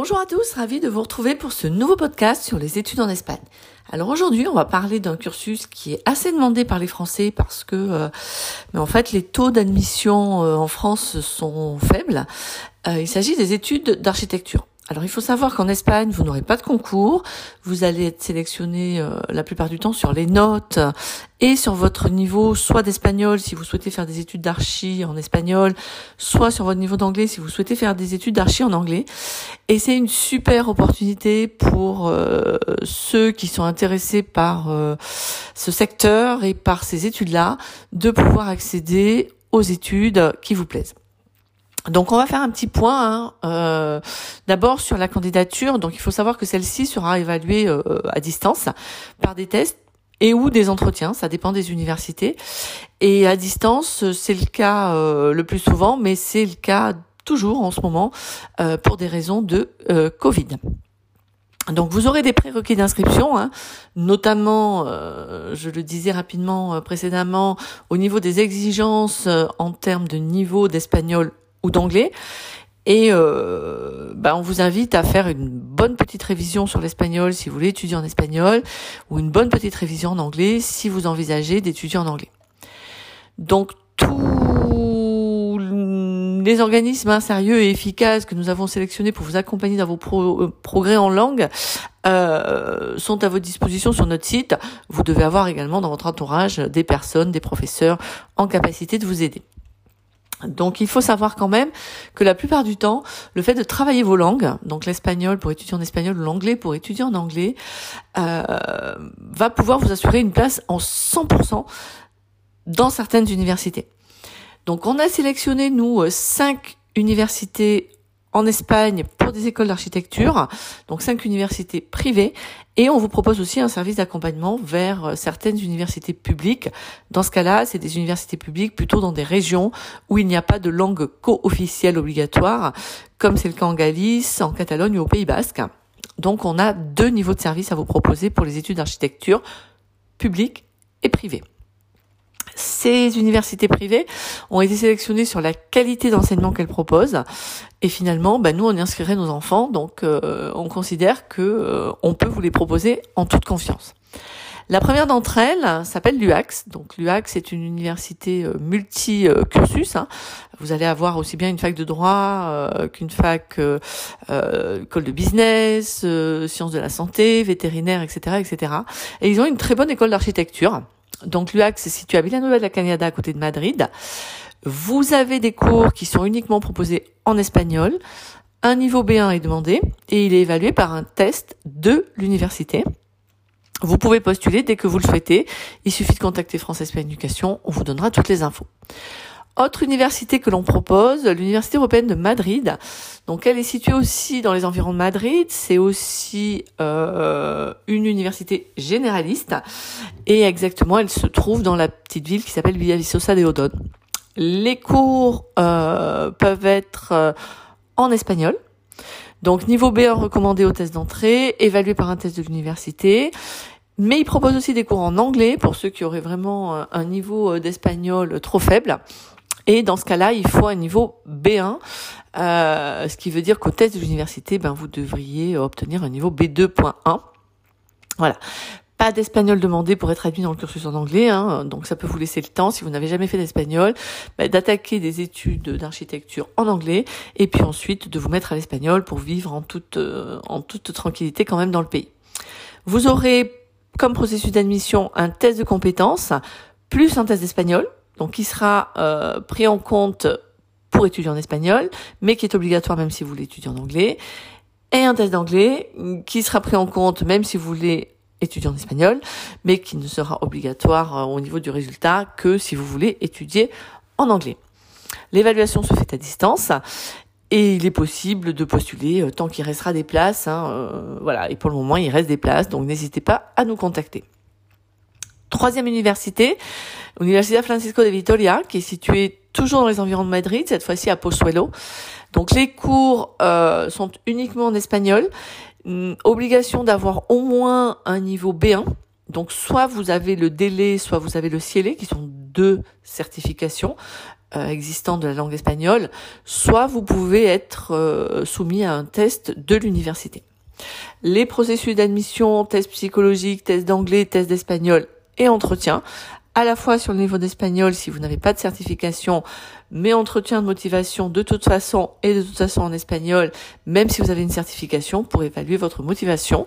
Bonjour à tous, ravi de vous retrouver pour ce nouveau podcast sur les études en Espagne. Alors aujourd'hui, on va parler d'un cursus qui est assez demandé par les Français parce que, euh, mais en fait, les taux d'admission euh, en France sont faibles. Euh, il s'agit des études d'architecture. Alors il faut savoir qu'en Espagne, vous n'aurez pas de concours, vous allez être sélectionné euh, la plupart du temps sur les notes et sur votre niveau soit d'espagnol si vous souhaitez faire des études d'archi en espagnol, soit sur votre niveau d'anglais si vous souhaitez faire des études d'archi en anglais. Et c'est une super opportunité pour euh, ceux qui sont intéressés par euh, ce secteur et par ces études-là de pouvoir accéder aux études qui vous plaisent. Donc on va faire un petit point hein, euh, d'abord sur la candidature. Donc il faut savoir que celle-ci sera évaluée euh, à distance par des tests et ou des entretiens, ça dépend des universités. Et à distance, c'est le cas euh, le plus souvent, mais c'est le cas toujours en ce moment pour des raisons de Covid. Donc vous aurez des prérequis d'inscription, hein, notamment, je le disais rapidement précédemment, au niveau des exigences en termes de niveau d'espagnol ou d'anglais. Et euh, bah, on vous invite à faire une bonne petite révision sur l'espagnol si vous voulez étudier en espagnol, ou une bonne petite révision en anglais si vous envisagez d'étudier en anglais. Donc tous les organismes hein, sérieux et efficaces que nous avons sélectionnés pour vous accompagner dans vos euh, progrès en langue euh, sont à votre disposition sur notre site. Vous devez avoir également dans votre entourage des personnes, des professeurs en capacité de vous aider. Donc il faut savoir quand même que la plupart du temps, le fait de travailler vos langues, donc l'espagnol pour étudier en espagnol ou l'anglais pour étudier en anglais, euh, va pouvoir vous assurer une place en 100% dans certaines universités. Donc on a sélectionné, nous, euh, cinq universités en Espagne pour des écoles d'architecture, donc cinq universités privées, et on vous propose aussi un service d'accompagnement vers euh, certaines universités publiques. Dans ce cas-là, c'est des universités publiques plutôt dans des régions où il n'y a pas de langue co-officielle obligatoire, comme c'est le cas en Galice, en Catalogne ou au Pays Basque. Donc on a deux niveaux de service à vous proposer pour les études d'architecture publiques et privées. Ces universités privées ont été sélectionnées sur la qualité d'enseignement qu'elles proposent. Et finalement, bah, nous, on inscrirait nos enfants, donc euh, on considère que euh, on peut vous les proposer en toute confiance. La première d'entre elles s'appelle l'UAX. Donc l'UAX est une université euh, multi-cursus. Hein. Vous allez avoir aussi bien une fac de droit qu'une fac école de business, sciences de la santé, vétérinaire, etc., etc. Et ils ont une très bonne école d'architecture. Donc l'UAC se situé à Villanueva de la Cañada à côté de Madrid. Vous avez des cours qui sont uniquement proposés en espagnol. Un niveau B1 est demandé et il est évalué par un test de l'université. Vous pouvez postuler dès que vous le souhaitez. Il suffit de contacter France Espagne Éducation. On vous donnera toutes les infos. Autre université que l'on propose, l'Université européenne de Madrid. Donc elle est située aussi dans les environs de Madrid. C'est aussi euh, une université généraliste. Et exactement, elle se trouve dans la petite ville qui s'appelle Villavicosa de Odon. Les cours euh, peuvent être euh, en espagnol. Donc niveau B1 recommandé au test d'entrée, évalué par un test de l'université. Mais il propose aussi des cours en anglais pour ceux qui auraient vraiment un niveau d'espagnol trop faible. Et dans ce cas-là, il faut un niveau B1, euh, ce qui veut dire qu'au test de l'université, ben, vous devriez obtenir un niveau B2.1. Voilà. Pas d'espagnol demandé pour être admis dans le cursus en anglais, hein, donc ça peut vous laisser le temps, si vous n'avez jamais fait d'espagnol, ben, d'attaquer des études d'architecture en anglais, et puis ensuite de vous mettre à l'espagnol pour vivre en toute, euh, en toute tranquillité quand même dans le pays. Vous aurez comme processus d'admission un test de compétences, plus un test d'espagnol, donc qui sera euh, pris en compte pour étudier en espagnol, mais qui est obligatoire même si vous voulez étudier en anglais, et un test d'anglais qui sera pris en compte même si vous voulez étudier en espagnol, mais qui ne sera obligatoire euh, au niveau du résultat que si vous voulez étudier en anglais. L'évaluation se fait à distance et il est possible de postuler euh, tant qu'il restera des places. Hein, voilà, et pour le moment il reste des places, donc n'hésitez pas à nous contacter. Troisième université, Universidad Francisco de Vitoria, qui est située toujours dans les environs de Madrid, cette fois-ci à Pozuelo. Donc les cours euh, sont uniquement en espagnol. Hum, obligation d'avoir au moins un niveau B1. Donc soit vous avez le délai, soit vous avez le cielé, qui sont deux certifications. euh, existant de la langue espagnole, soit vous pouvez être euh, soumis à un test de l'université. Les processus d'admission, tests psychologiques, tests d'anglais, tests d'espagnol et entretien, à la fois sur le niveau d'espagnol si vous n'avez pas de certification, mais entretien de motivation de toute façon et de toute façon en espagnol, même si vous avez une certification pour évaluer votre motivation.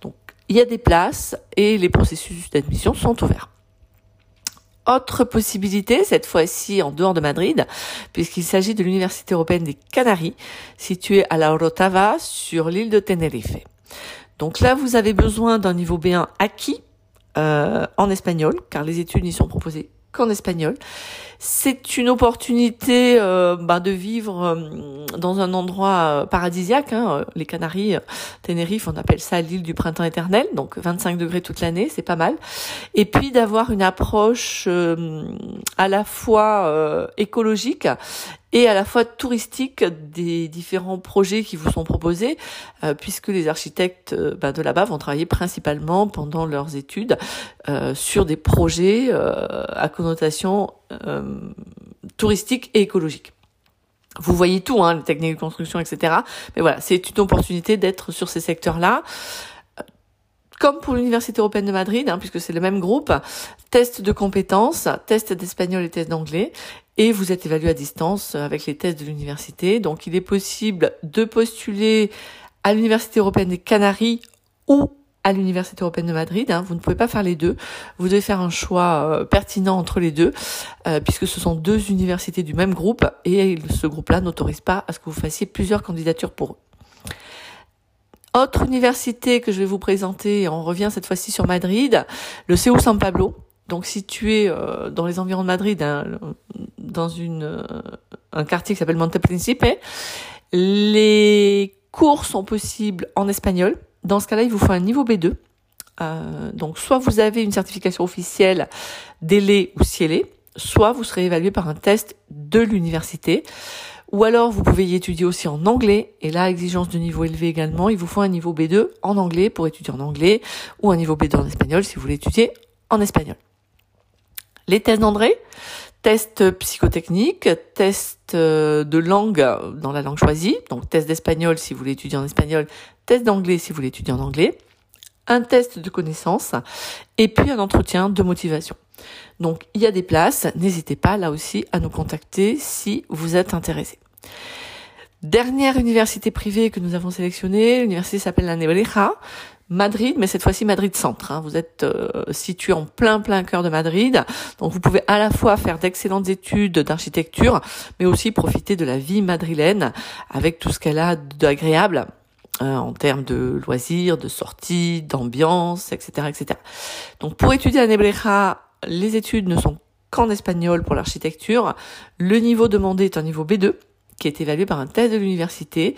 Donc il y a des places et les processus d'admission sont ouverts. Autre possibilité, cette fois-ci en dehors de Madrid, puisqu'il s'agit de l'Université européenne des Canaries, située à La Orotava, sur l'île de Tenerife. Donc là, vous avez besoin d'un niveau B1 acquis euh, en espagnol, car les études n'y sont proposées qu'en espagnol. C'est une opportunité euh, bah, de vivre euh, dans un endroit euh, paradisiaque. Hein, les Canaries, Tenerife, on appelle ça l'île du printemps éternel, donc 25 degrés toute l'année, c'est pas mal. Et puis d'avoir une approche à la fois écologique et à la fois touristique des différents projets qui vous sont proposés, euh, puisque les architectes euh, bah, de là-bas vont travailler principalement pendant leurs études euh, sur des projets à connotation touristique et écologique. Vous voyez tout, hein, les techniques de construction, etc. Mais voilà, c'est une opportunité d'être sur ces secteurs-là comme pour l'Université européenne de Madrid, hein, puisque c'est le même groupe, test de compétences, test d'espagnol et test d'anglais, et vous êtes évalué à distance avec les tests de l'université. Donc il est possible de postuler à l'Université européenne des Canaries ou à l'Université européenne de Madrid. Hein. Vous ne pouvez pas faire les deux. Vous devez faire un choix euh, pertinent entre les deux, euh, puisque ce sont deux universités du même groupe, et ce groupe-là n'autorise pas à ce que vous fassiez plusieurs candidatures pour eux. Autre université que je vais vous présenter, on revient cette fois-ci sur Madrid, le CEU San Pablo, donc situé euh, dans les environs de Madrid, hein, dans une, euh, un quartier qui s'appelle Monte Principe. Les cours sont possibles en espagnol. Dans ce cas-là, il vous faut un niveau B2. Euh, donc soit vous avez une certification officielle DELE ou CIELE, soit vous serez évalué par un test de l'université. Ou alors, vous pouvez y étudier aussi en anglais. Et là, exigence de niveau élevé également. Il vous faut un niveau B2 en anglais pour étudier en anglais ou un niveau B2 en espagnol si vous voulez étudier en espagnol. Les tests d'André, tests psychotechniques, tests euh, de langue dans la langue choisie, donc test d'espagnol si vous voulez étudier en espagnol, test d'anglais si vous voulez étudier en anglais, un test de connaissance et puis un entretien de motivation. Donc il y a des places, n'hésitez pas là aussi à nous contacter si vous êtes intéressé. Dernière université privée que nous avons sélectionnée, l'université s'appelle la Nebreja, Madrid, mais cette fois-ci Madrid Centre. Hein. Vous êtes euh, situé en plein plein cœur de Madrid, donc vous pouvez à la fois faire d'excellentes études d'architecture, mais aussi profiter de la vie madrilène avec tout ce qu'elle a d'agréable. Euh, en termes de loisirs, de sorties, d'ambiance, etc., etc. Donc pour étudier à Nebreja, les études ne sont qu'en espagnol pour l'architecture. Le niveau demandé est un niveau B2 qui est évalué par un test de l'université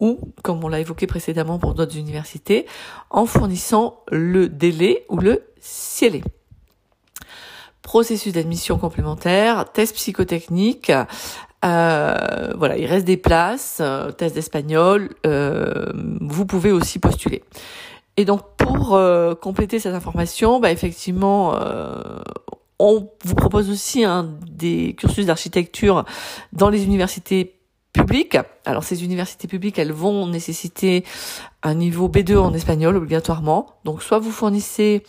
ou, comme on l'a évoqué précédemment pour d'autres universités, en fournissant le délai ou le cielé. Processus d'admission complémentaire, test psychotechnique, euh, voilà, il reste des places, euh, test d'espagnol, euh, vous pouvez aussi postuler. Et donc pour compléter cette information, bah, effectivement, on vous propose aussi un des cursus d'architecture dans les universités Alors ces universités publiques, elles vont nécessiter un niveau B2 en espagnol obligatoirement. Donc soit vous fournissez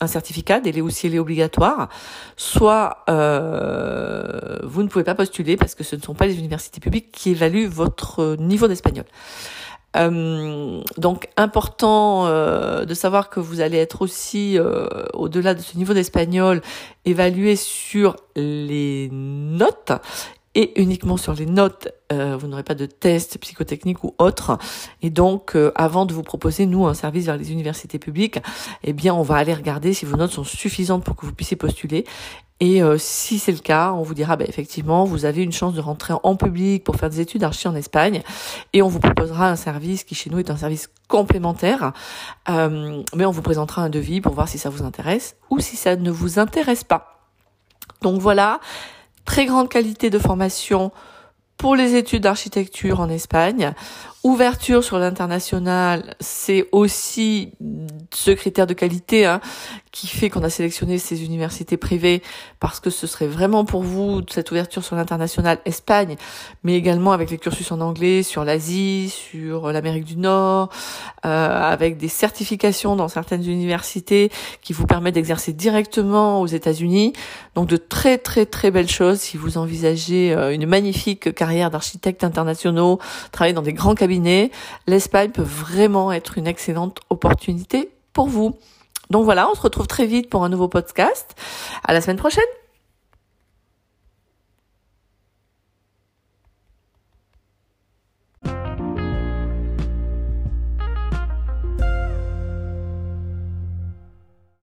un certificat, délai aussi est obligatoire, soit euh, vous ne pouvez pas postuler parce que ce ne sont pas les universités publiques qui évaluent votre niveau d'espagnol. Euh, donc important euh, de savoir que vous allez être aussi au-delà de ce niveau d'espagnol évalué sur les notes et uniquement sur les notes, euh, vous n'aurez pas de test psychotechnique ou autre. Et donc, euh, avant de vous proposer, nous, un service vers les universités publiques, eh bien, on va aller regarder si vos notes sont suffisantes pour que vous puissiez postuler. Et euh, si c'est le cas, on vous dira, bah, effectivement, vous avez une chance de rentrer en public pour faire des études d'archi en Espagne. Et on vous proposera un service qui, chez nous, est un service complémentaire. mais on vous présentera un devis pour voir si ça vous intéresse ou si ça ne vous intéresse pas. Donc voilà, très grande qualité de formation pour les études d'architecture en Espagne. Ouverture sur l'international, c'est aussi ce critère de qualité hein, qui fait qu'on a sélectionné ces universités privées parce que ce serait vraiment pour vous cette ouverture sur l'international Espagne, mais également avec les cursus en anglais sur l'Asie, sur l'Amérique du Nord, euh, avec des certifications dans certaines universités qui vous permettent d'exercer directement aux États-Unis. Donc de très très très belles choses si vous envisagez euh, une magnifique carrière d'architecte internationaux, travailler dans des grands cabinets. L'Espagne peut vraiment être une excellente opportunité pour vous. Donc voilà, on se retrouve très vite pour un nouveau podcast. À la semaine prochaine.